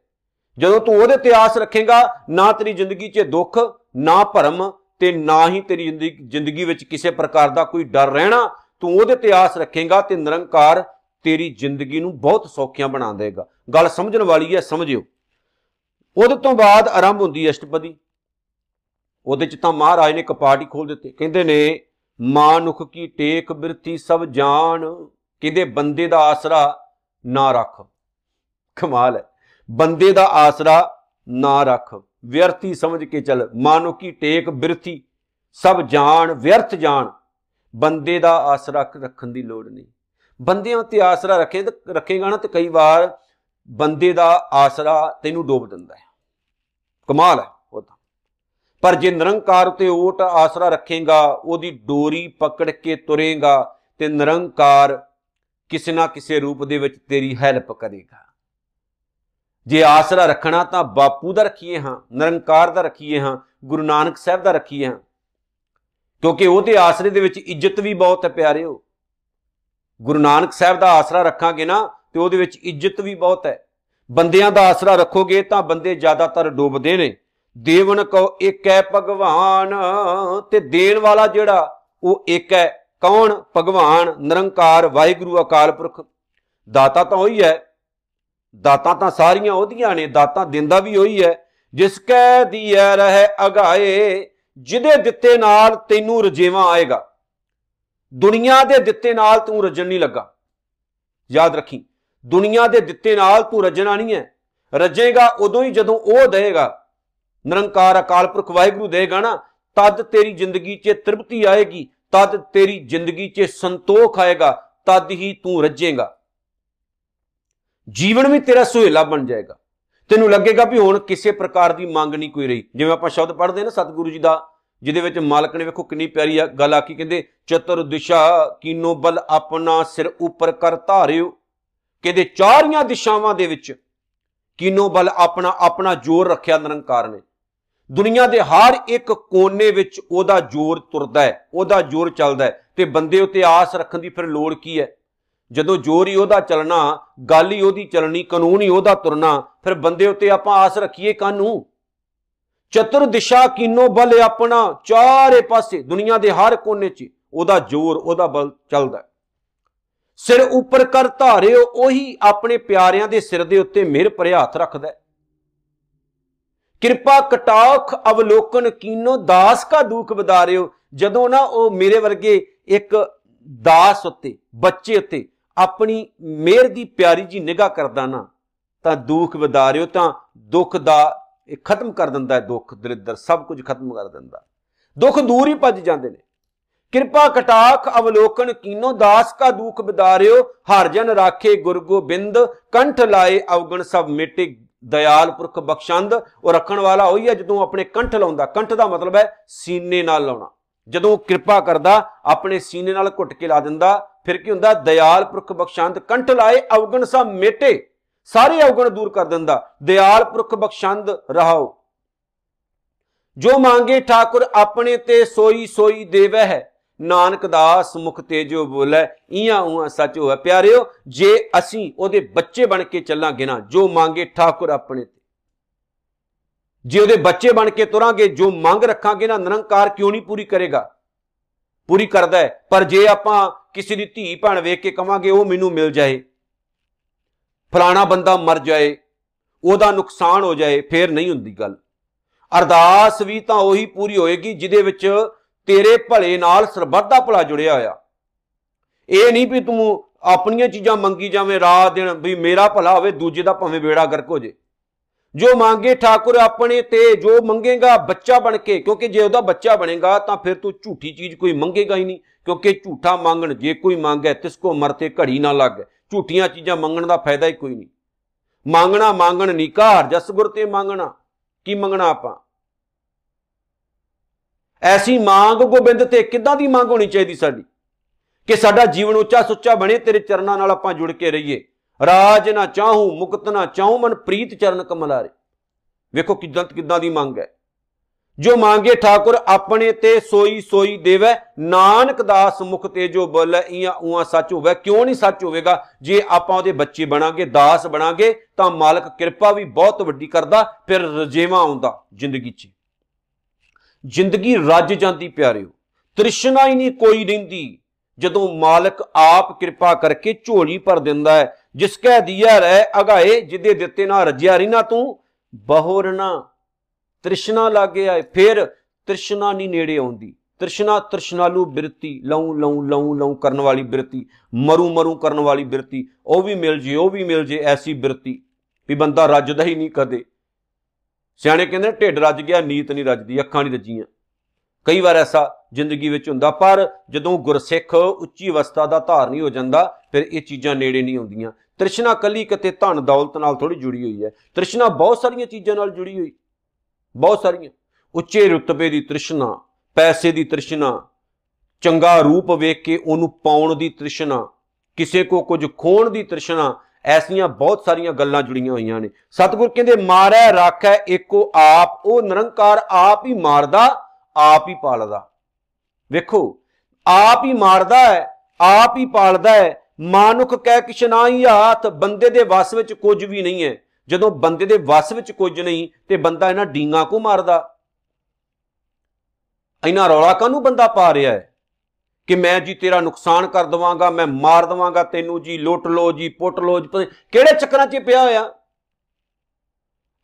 Speaker 1: ਜਦੋਂ ਤੂੰ ਉਹਦੇ ਤੇ ਆਸ ਰੱਖੇਗਾ, ਨਾ ਤੇਰੀ ਜ਼ਿੰਦਗੀ 'ਚ ਦੁੱਖ, ਨਾ ਭਰਮ ਤੇ ਨਾ ਹੀ ਤੇਰੀ ਜ਼ਿੰਦਗੀ ਵਿੱਚ ਕਿਸੇ ਪ੍ਰਕਾਰ ਦਾ ਕੋਈ ਡਰ ਰਹਿਣਾ, ਤੂੰ ਉਹਦੇ ਤੇ ਆਸ ਰੱਖੇਗਾ ਤੇ ਨਿਰੰਕਾਰ ਤੇਰੀ ਜ਼ਿੰਦਗੀ ਨੂੰ ਬਹੁਤ ਸੌਖੀਆਂ ਬਣਾ ਦੇਗਾ ਗੱਲ ਸਮਝਣ ਵਾਲੀ ਹੈ, ਸਮਝਿਓ। ਉਹਦੇ ਤੋਂ ਬਾਅਦ ਆਰੰਭ ਹੁੰਦੀ ਹੈ ਅਸ਼ਟਪਦੀ। ਉਹਦੇ ਚ ਤਾਂ ਮਹਾਰਾਜ ਨੇ ਕਪਾਟ ਹੀ ਖੋਲ ਦਿੱਤੇ। ਕਹਿੰਦੇ ਨੇ, ਮਾਨੁਖ ਕੀ ਟੇਕ ਬਿਰਤੀ ਸਭ ਜਾਣ, ਕਹਿੰਦੇ ਬੰਦੇ ਦਾ ਆਸਰਾ ਨਾ ਰੱਖ। ਕਮਾਲ ਹੈ। ਬੰਦੇ ਦਾ ਆਸਰਾ ਨਾ ਰੱਖ। ਵਿਅਰਥੀ ਸਮਝ ਕੇ ਚੱਲ। ਮਾਨੋ ਕੀ ਟੇਕ ਬਿਰਥੀ? ਸਭ ਜਾਣ, ਵਿਅਰਥ ਜਾਣ। ਬੰਦੇ ਦਾ ਆਸਰਾ ਰੱਖਣ ਦੀ ਲੋੜ ਨਹੀਂ। ਬੰਦਿਆਂ ਤੇ ਆਸਰਾ ਰੱਖੇ ਰੱਖੇਗਾ ਨਾ ਤੇ ਕਈ ਵਾਰ ਬੰਦੇ ਦਾ ਆਸਰਾ ਤੈਨੂੰ ਡੋਬ ਦਿੰਦਾ ਹੈ। ਕਮਾਲ ਹੈ ਉਹ ਤਾਂ। ਪਰ ਜੇ ਨਿਰੰਕਾਰ ਉਤੇ ਓਟ ਆਸਰਾ ਰੱਖੇਗਾ, ਉਹਦੀ ਡੋਰੀ ਪਕੜ ਕੇ ਤੁਰੇਗਾ ਤੇ ਨਿਰੰਕਾਰ ਕਿਸੇ ਨਾ ਕਿਸੇ ਰੂਪ ਦੇ ਵਿੱਚ ਤੇਰੀ ਹੈਲਪ ਕਰੇਗਾ। ਜੇ ਆਸਰਾ ਰੱਖਣਾ ਤਾਂ ਬਾਪੂ ਦਾ ਰੱਖੀਏ ਹਾਂ, ਨਿਰੰਕਾਰ ਦਾ ਰੱਖੀਏ ਹਾਂ, ਗੁਰੂ ਨਾਨਕ ਸਾਹਿਬ ਦਾ ਰੱਖੀਏ ਹਾਂ। ਕਿਉਂਕਿ ਉਹਦੇ ਆਸਰੇ ਦੇ ਵਿੱਚ ਇੱਜ਼ਤ ਵੀ ਬਹੁਤ ਹੈ ਪਿਆਰਿਓ। ਗੁਰੂ ਨਾਨਕ ਸਾਹਿਬ ਦਾ ਆਸਰਾ ਰੱਖਾਂਗੇ ਨਾ, ਤੇ ਉਹਦੇ ਵਿੱਚ ਇੱਜ਼ਤ ਵੀ ਬਹੁਤ ਹੈ। ਬੰਦਿਆਂ ਦਾ ਆਸਰਾ ਰੱਖੋਗੇ ਤਾਂ ਬੰਦੇ ਜ਼ਿਆਦਾਤਰ ਡੁੱਬਦੇ ਨੇ। ਦੇਵਨ ਕੋ ਇੱਕ ਹੈ ਭਗਵਾਨ, ਤੇ ਦੇਣ ਵਾਲਾ ਜਿਹੜਾ, ਉਹ ਇੱਕ ਹੈ ਕੌਣ? ਭਗਵਾਨ, ਨਿਰੰਕਾਰ, ਵਾਹਿਗੁਰੂ, ਅਕਾਲ ਪੁਰਖ। ਦਾਤਾ ਤਾਂ ਉਹੀ ਹੈ। ਦਾਤਾ ਤਾਂ ਸਾਰੀਆਂ ਉਹਦੀਆਂ ਨੇ, ਦਾਤਾ ਦਿੰਦਾ ਵੀ ਉਹੀ ਹੈ। ਜਿਸ ਕੈ ਦੀਐ ਰਹਿ ਅਗਾਏ ਜਿਹਦੇ ਦਿੱਤੇ ਨਾਲ ਤੈਨੂੰ ਰਜੇਵਾ ਆਏਗਾ। ਦੁਨੀਆ ਦੇ ਦਿੱਤੇ ਨਾਲ ਤੂੰ ਰਜਣ ਨਹੀਂ ਲੱਗਾ। ਯਾਦ ਰੱਖੀ, ਦੁਨੀਆ ਦੇ ਦਿੱਤੇ ਨਾਲ ਤੂੰ ਰਜਣਾ ਨਹੀਂ ਹੈ ਰਜੇਗਾ ਉਦੋਂ ਹੀ ਜਦੋਂ ਉਹ ਦੇਗਾ। ਨਿਰੰਕਾਰ ਅਕਾਲ ਪੁਰਖ ਵਾਹਿਗੁਰੂ ਦੇਗਾ ਨਾ, ਤਦ ਤੇਰੀ ਜ਼ਿੰਦਗੀ 'ਚ ਤ੍ਰਿਪਤੀ ਆਏਗੀ, ਤਦ ਤੇਰੀ ਜ਼ਿੰਦਗੀ 'ਚ ਸੰਤੋਖ ਆਏਗਾ, ਤਦ ਹੀ ਤੂੰ ਰੱਜੇਗਾ। ਜੀਵਨ ਵੀ ਤੇਰਾ ਸੁਹੇਲਾ ਬਣ ਜਾਏਗਾ। ਤੈਨੂੰ ਲੱਗੇਗਾ ਵੀ ਹੁਣ ਕਿਸੇ ਪ੍ਰਕਾਰ ਦੀ ਮੰਗ ਨਹੀਂ ਕੋਈ ਰਹੀ। ਜਿਵੇਂ ਆਪਾਂ ਸ਼ਬਦ ਪੜ੍ਹਦੇ ਨਾ ਸਤਿਗੁਰੂ ਜੀ ਦਾ, ਜਿਹਦੇ ਵਿੱਚ ਮਾਲਕ ਨੇ ਵੇਖੋ ਕਿੰਨੀ ਪਿਆਰੀ ਗੱਲ ਆਖੀ, ਕਹਿੰਦੇ, ਚਤੁਰ ਦਿਸ਼ਾ ਕੀਨੋ ਬਲ ਆਪਣਾ ਸਿਰ ਉੱਪਰ ਕਰ ਧਾਰਿਓ। ਕਹਿੰਦੇ, ਚਾਰੀਆਂ ਦਿਸ਼ਾਵਾਂ ਦੇ ਵਿੱਚ ਕੀਨੋ ਬਲ ਆਪਣਾ ਆਪਣਾ ਜ਼ੋਰ ਰੱਖਿਆ ਨਿਰੰਕਾਰ ਨੇ। ਦੁਨੀਆ ਦੇ ਹਰ ਇੱਕ ਕੋਨੇ ਵਿੱਚ ਉਹਦਾ ਜ਼ੋਰ ਤੁਰਦਾ ਹੈ, ਉਹਦਾ ਜ਼ੋਰ ਚੱਲਦਾ ਹੈ ਤੇ ਬੰਦੇ ਉਤੇ ਆਸ ਰੱਖਣ ਦੀ ਫਿਰ ਲੋੜ ਕੀ ਹੈ? ਜਦੋਂ ਜ਼ੋਰ ਹੀ ਉਹਦਾ ਚੱਲਣਾ, ਗੱਲ ਹੀ ਉਹਦੀ ਚੱਲਣੀ, ਕਾਨੂੰਨ ਹੀ ਉਹਦਾ ਤੁਰਨਾ, ਫਿਰ ਬੰਦੇ ਉਤੇ ਆਪਾਂ ਆਸ ਰੱਖੀਏ ਕਾਨੂੰ ਚਤੁਰ ਦਿਸ਼ਾ ਕੀਨੋ ਬਲ ਆਪਣਾ, ਚਾਰੇ ਪਾਸੇ, ਦੁਨੀਆ ਦੇ ਹਰ ਕੋਨੇ 'ਚ ਉਹਦਾ ਜ਼ੋਰ, ਉਹਦਾ ਬਲ ਚੱਲਦਾ ਸਿਰ ਉੱਪਰ ਕਰ ਧਾਰਿਓ, ਉਹੀ ਆਪਣੇ ਪਿਆਰਿਆਂ ਦੇ ਸਿਰ ਦੇ ਉੱਤੇ ਮਿਹਰ ਭਰਿਆ ਹੱਥ ਰੱਖਦਾ ਕਿਰਪਾ ਕਟਾਖ ਅਵਲੋਕਨ ਕੀਨੋ, ਦਾਸ ਕਾ ਦੁੱਖ ਬਦਾਰਿਓ ਜਦੋਂ ਨਾ ਉਹ ਮੇਰੇ ਵਰਗੇ ਇੱਕ ਦਾਸ ਉੱਤੇ, ਬੱਚੇ ਉੱਤੇ ਆਪਣੀ ਮਿਹਰ ਦੀ ਪਿਆਰੀ ਜੀ ਨਿਗਾਹ ਕਰਦਾ ਨਾ, ਤਾਂ ਦੁੱਖ ਬਦਾਰਿਓ ਤਾਂ ਦੁੱਖ ਦਾ ਇਹ ਖਤਮ ਕਰ ਦਿੰਦਾ ਹੈ ਦੁੱਖ, ਦਰਿਦਰ, ਸਭ ਕੁਝ ਖਤਮ ਕਰ ਦਿੰਦਾ। ਦੁੱਖ ਦੂਰ ਹੀ ਭੱਜ ਜਾਂਦੇ ਨੇ। ਕਿਰਪਾ ਕਟਾਖ ਅਵਲੋਕਨ ਕੀਨੋ ਦਾਸ ਕਾ ਦੁੱਖ ਬਦਾਰਿਓ ਹਰ ਜਨ ਰਾਖੇ ਗੁਰ ਗੋਬਿੰਦ, ਕੰਠ ਲਾਏ ਅਵਗਣ ਸਭ ਮਿਟੇ ਦਇਆਲ ਪੁਰਖ ਬਖਸ਼ੰਦ, ਉਹ ਰੱਖਣ ਵਾਲਾ ਉਹੀ ਹੈ ਜਦੋਂ ਆਪਣੇ ਕੰਠ ਲਾਉਂਦਾ। ਕੰਠ ਦਾ ਮਤਲਬ ਹੈ ਸੀਨੇ ਨਾਲ ਲਾਉਣਾ। ਜਦੋਂ ਕਿਰਪਾ ਕਰਦਾ, ਆਪਣੇ ਸੀਨੇ ਨਾਲ ਘੁੱਟ ਕੇ ਲਾ ਦਿੰਦਾ ਫਿਰ ਕੀ ਹੁੰਦਾ? ਦਇਆਲ ਪੁਰਖ ਬਖਸ਼ੰਦ ਕੰਠ ਲਾਏ ਅਵਗਣ ਸਭ ਮਿਟੇ। ਸਾਰੇ ਅਵਗਣ ਦੂਰ ਕਰ ਦਿੰਦਾ। ਦਇਆਲ ਪੁਰਖ ਬਖਸ਼ੰਦ ਰਹਾਓ। ਜੋ ਮੰਗੇ ਠਾਕੁਰ ਆਪਣੇ ਤੇ ਸੋਈ ਸੋਈ ਦੇਵੈ ਹੈ। ਨਾਨਕ ਦਾਸ ਮੁਖ ਤੇਜੋ ਬੋਲੇ ਇਆਂ ਉਹਾਂ ਸੱਚ ਹੋਇਆ। ਪਿਆਰਿਓ, ਜੇ ਅਸੀਂ ਉਹਦੇ ਬੱਚੇ ਬਣ ਕੇ ਚੱਲਾਂਗੇ ਨਾ, ਜੋ ਮੰਗੇ ਠਾਕੁਰ ਆਪਣੇ ਤੇ। ਜੇ ਉਹਦੇ ਬੱਚੇ ਬਣ ਕੇ ਤੁਰਾਂਗੇ, ਜੋ ਮੰਗ ਰੱਖਾਂਗੇ ਨਾ, ਨਿਰੰਕਾਰ ਕਿਉਂ ਨਹੀਂ ਪੂਰੀ ਕਰੇਗਾ? ਪੂਰੀ ਕਰਦਾ ਹੈ। ਪਰ ਜੇ ਆਪਾਂ ਕਿਸੇ ਦੀ ਧੀ ਭਣ ਵੇਖ ਕੇ ਕਵਾਂਗੇ ਉਹ ਮੈਨੂੰ ਮਿਲ ਜਾਏ। ਫਲਾਣਾ ਬੰਦਾ ਮਰ ਜਾਏ, ਉਹਦਾ ਨੁਕਸਾਨ ਹੋ ਜਾਏ, ਫੇਰ ਨਹੀਂ ਹੁੰਦੀ ਗੱਲ। ਅਰਦਾਸ ਵੀ ਤਾਂ ਉਹੀ ਪੂਰੀ ਹੋਏਗੀ ਜਿਹਦੇ ਵਿੱਚ ਤੇਰੇ ਭਲੇ ਨਾਲ ਸਰਬੱਤ ਦਾ ਭਲਾ ਜੁੜਿਆ ਹੋਇਆ। ਇਹ ਨਹੀਂ ਵੀ ਤੂੰ ਆਪਣੀਆਂ ਚੀਜ਼ਾਂ ਮੰਗੀ ਜਾਵੇਂ ਰਾਤ ਦਿਨ ਵੀ ਮੇਰਾ ਭਲਾ ਹੋਵੇ, ਦੂਜੇ ਦਾ ਭਾਵੇਂ ਬੇੜਾ ਗਰਕ ਹੋ ਜੇ ਜੋ ਮੰਗੇ ਠਾਕੁਰ ਆਪਣੇ ਤੇ, ਜੋ ਮੰਗੇਗਾ ਬੱਚਾ ਬਣ ਕੇ, ਕਿਉਂਕਿ ਜੇ ਉਹਦਾ ਬੱਚਾ ਬਣੇਗਾ ਤਾਂ ਫਿਰ ਤੂੰ ਝੂਠੀ ਚੀਜ਼ ਕੋਈ ਮੰਗੇਗਾ ਹੀ ਨਹੀਂ, ਕਿਉਂਕਿ ਝੂਠਾ ਮੰਗਣ, ਜੇ ਕੋਈ ਮੰਗੇ ਤਿਸ ਕੋ ਮਰਤੇ ਘੜੀ ਨਾ ਲੱਗ, ਝੂਠੀਆਂ ਚੀਜ਼ਾਂ ਮੰਗਣ ਦਾ ਫਾਇਦਾ ਹੀ ਕੋਈ ਨਹੀਂ। ਮੰਗਣਾ ਮੰਗਣ ਨਹੀਂ, ਘਰ ਜਸ ਗੁਰ ਤੇ ਮੰਗਣਾ, ਕੀ ਮੰਗਣਾ ਆਪਾਂ? ਐਸੀ ਮੰਗ ਗੋਬਿੰਦ ਤੇ ਕਿੱਦਾਂ ਦੀ ਮੰਗ ਹੋਣੀ ਚਾਹੀਦੀ ਸਾਡੀ? ਕਿ ਸਾਡਾ ਜੀਵਨ ਉੱਚਾ ਸੁੱਚਾ ਬਣੇ, ਤੇਰੇ ਚਰਨਾਂ ਨਾਲ ਆਪਾਂ ਜੁੜ ਕੇ ਰਹੀਏ। ਰਾਜ ਨਾ ਚਾਹੂੰ, ਮੁਕਤ ਨਾ ਚਾਹੂੰ, ਮਨ ਪ੍ਰੀਤ ਚਰਨ ਕਮਲਾਰੇ। ਵੇਖੋ ਕਿਦਾਂ ਕਿਦਾਂ ਦੀ ਮੰਗ ਹੈ। ਜੋ ਮੰਗੇ ਠਾਕੁਰ ਆਪਣੇ ਤੇ ਸੋਈ ਸੋਈ ਦੇਵੇ, ਨਾਨਕ ਦਾਸ ਮੁਖ ਤੇ ਜੋ ਬੋਲੇ ਇਆਂ ਉਆਂ ਸੱਚ ਹੋਵੇ। ਕਿਉਂ ਨਹੀਂ ਸੱਚ ਹੋਵੇਗਾ? ਜੇ ਆਪਾਂ ਉਹਦੇ ਬੱਚੇ ਬਣਾਂਗੇ, ਦਾਸ ਬਣਾਂਗੇ, ਤਾਂ ਮਾਲਕ ਕਿਰਪਾ ਵੀ ਬਹੁਤ ਵੱਡੀ ਕਰਦਾ, ਫਿਰ ਰਜੇਵਾ ਆਉਂਦਾ ਜ਼ਿੰਦਗੀ 'ਚ। ਜ਼ਿੰਦਗੀ ਰੱਜ ਜਾਂਦੀ ਪਿਆਰਿਓ, ਤ੍ਰਿਸ਼ਨਾ ਹੀ ਨਹੀਂ ਕੋਈ ਰਹਿੰਦੀ। ਜਦੋਂ ਮਾਲਕ ਆਪ ਕਿਰਪਾ ਕਰਕੇ ਝੋਲੀ ਭਰ ਦਿੰਦਾ ਹੈ ਜਿਸ ਕੈ ਦਿਆ ਰਹਿ, ਅਗਾਏ, ਜਿੱਦੇ ਦਿੱਤੇ ਨਾ ਰੱਜਿਆ ਰਿਨਾ ਤੂੰ ਬਹੁਰਨਾ ਤ੍ਰਿਸ਼ਨਾ ਲਾਗੇ ਆਏ, ਫਿਰ ਤ੍ਰਿਸ਼ਨਾ ਨਹੀਂ ਨੇੜੇ ਆਉਂਦੀ। ਤ੍ਰਿਸ਼ਨਾ ਤ੍ਰਿਸ਼ਨਾਲੂ ਬਿਰਤੀ ਲਉ ਲਉ ਲਉ ਲਉ ਕਰਨ ਵਾਲੀ ਬਿਰਤੀ, ਮਰੂ ਮਰੂ ਕਰਨ ਵਾਲੀ ਬਿਰਤੀ, ਉਹ ਵੀ ਮਿਲ ਜੇ, ਉਹ ਵੀ ਮਿਲ ਜੇ, ਐਸੀ ਬਿਰਤੀ, ਵੀ ਬੰਦਾ ਰੱਜਦਾ ਹੀ ਨਹੀਂ ਕਦੇ। ਸਿਆਣੇ ਕਹਿੰਦੇ ਢਿੱਡ ਰੱਜ ਗਿਆ ਨੀਤ ਨਹੀਂ ਰੱਜਦੀ, ਅੱਖਾਂ ਨਹੀਂ ਰੱਜੀਆਂ। ਕਈ ਵਾਰ ਐਸਾ ਜ਼ਿੰਦਗੀ ਵਿੱਚ ਹੁੰਦਾ। ਪਰ ਜਦੋਂ ਗੁਰਸਿੱਖ ਉੱਚੀ ਅਵਸਥਾ ਦਾ ਧਾਰਨੀ ਹੋ ਜਾਂਦਾ, ਫਿਰ ਇਹ ਚੀਜ਼ਾਂ ਨੇੜੇ ਨਹੀਂ ਆਉਂਦੀਆਂ। ਤ੍ਰਿਸ਼ਨਾ ਕੱਲੀ ਕਿਤੇ ਧਨ ਦੌਲਤ ਨਾਲ ਥੋੜੀ ਜੁੜੀ ਹੋਈ ਹੈ। ਤ੍ਰਿਸ਼ਨਾ ਬਹੁਤ ਸਾਰੀਆਂ ਚੀਜ਼ਾਂ ਨਾਲ ਜੁੜੀ ਹੋਈ। ਬਹੁਤ ਸਾਰੀਆਂ। ਉੱਚੇ ਰੁਤਬੇ ਦੀ ਤ੍ਰਿਸ਼ਨਾ, ਪੈਸੇ ਦੀ ਤ੍ਰਿਸ਼ਨਾ, ਚੰਗਾ ਰੂਪ ਵੇਖ ਕੇ ਉਹਨੂੰ ਪਾਉਣ ਦੀ ਤ੍ਰਿਸ਼ਨਾ, ਕਿਸੇ ਕੋ ਕੁਝ ਖੋਣ ਦੀ ਤ੍ਰਿਸ਼ਨਾ, ਐਸੀਆਂ ਬਹੁਤ ਸਾਰੀਆਂ ਗੱਲਾਂ ਜੁੜੀਆਂ ਹੋਈਆਂ ਨੇ। ਸਤਿਗੁਰ ਕਹਿੰਦੇ, ਮਾਰੈ, ਰਾਖੈ, ਏਕੋ ਆਪ, ਉਹ ਨਿਰੰਕਾਰ ਆਪ ਹੀ ਮਾਰਦਾ, ਆਪ ਹੀ ਪਾਲਦਾ। ਵੇਖੋ, ਆਪ ਹੀ ਮਾਰਦਾ ਹੈ, ਆਪ ਹੀ ਪਾਲਦਾ ਹੈ। ਮਾਨੁਖ ਕਹਿ ਕਿਛ ਨਾਹੀ ਹਾਥ ਬੰਦੇ ਦੇ ਵਸ ਵਿੱਚ ਕੁਝ ਵੀ ਨਹੀਂ ਹੈ। ਜਦੋਂ ਬੰਦੇ ਦੇ ਵਸ ਵਿੱਚ ਕੁਝ ਨਹੀਂ, ਤੇ ਬੰਦਾ ਇਹਨਾਂ ਡੀਂਗਾ ਕੋ ਮਾਰਦਾ। ਇਹਨਾਂ ਰੌਲਾ ਕਾਹਨੂੰ ਬੰਦਾ ਪਾ ਰਿਹਾ ਹੈ? ਕਿ ਮੈਂ ਜੀ ਤੇਰਾ ਨੁਕਸਾਨ ਕਰ ਦਵਾਂਗਾ, ਮੈਂ ਮਾਰ ਦਵਾਂਗਾ ਤੈਨੂੰ ਜੀ, ਲੁੱਟ ਲੋ ਜੀ, ਪੁੱਟ ਲੋ ਜੀ ਕਿਹੜੇ ਚੱਕਰਾਂ 'ਚ ਪਿਆ ਹੋਇਆ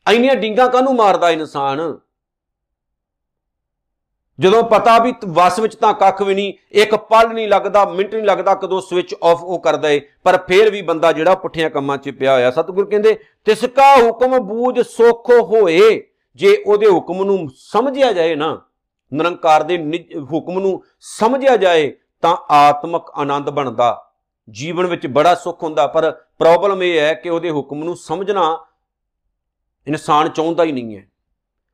Speaker 1: ਐਨੀਆਂ ਡਿੰਗਾ ਕਾਹਨੂੰ ਮਾਰਦਾ ਇਨਸਾਨ? ਜਦੋਂ ਪਤਾ ਵੀ ਵਸ ਵਿੱਚ ਤਾਂ ਕੱਖ ਵੀ ਨਹੀਂ, ਇੱਕ ਪਲ ਨਹੀਂ ਲੱਗਦਾ, ਮਿੰਟ ਨਹੀਂ ਲੱਗਦਾ ਕਦੋਂ ਸਵਿਚ ਆਫ ਉਹ ਕਰਦਾ ਏ ਪਰ ਫੇਰ ਵੀ ਬੰਦਾ ਜਿਹੜਾ ਪੁੱਠੀਆਂ ਕੰਮਾਂ 'ਚ ਪਿਆ ਹੋਇਆ। ਸਤਿਗੁਰ ਕਹਿੰਦੇ, ਤਿਸਕਾ ਹੁਕਮ ਬੂਝ ਸੁਖ ਹੋਏ। ਜੇ ਉਹਦੇ ਹੁਕਮ ਨੂੰ ਸਮਝਿਆ ਜਾਏ ਨਾ, ਨਿਰੰਕਾਰ ਦੇ ਹੁਕਮ ਨੂੰ ਸਮਝਿਆ ਜਾਏ, ਤਾਂ ਆਤਮਿਕ ਆਨੰਦ ਬਣਦਾ। ਜੀਵਨ ਵਿੱਚ ਬੜਾ ਸੁੱਖ ਹੁੰਦਾ, ਪਰ ਪ੍ਰੋਬਲਮ ਇਹ ਹੈ ਕਿ ਉਹਦੇ ਹੁਕਮ ਨੂੰ ਸਮਝਣਾ ਇਨਸਾਨ ਚਾਹੁੰਦਾ ਹੀ ਨਹੀਂ ਹੈ।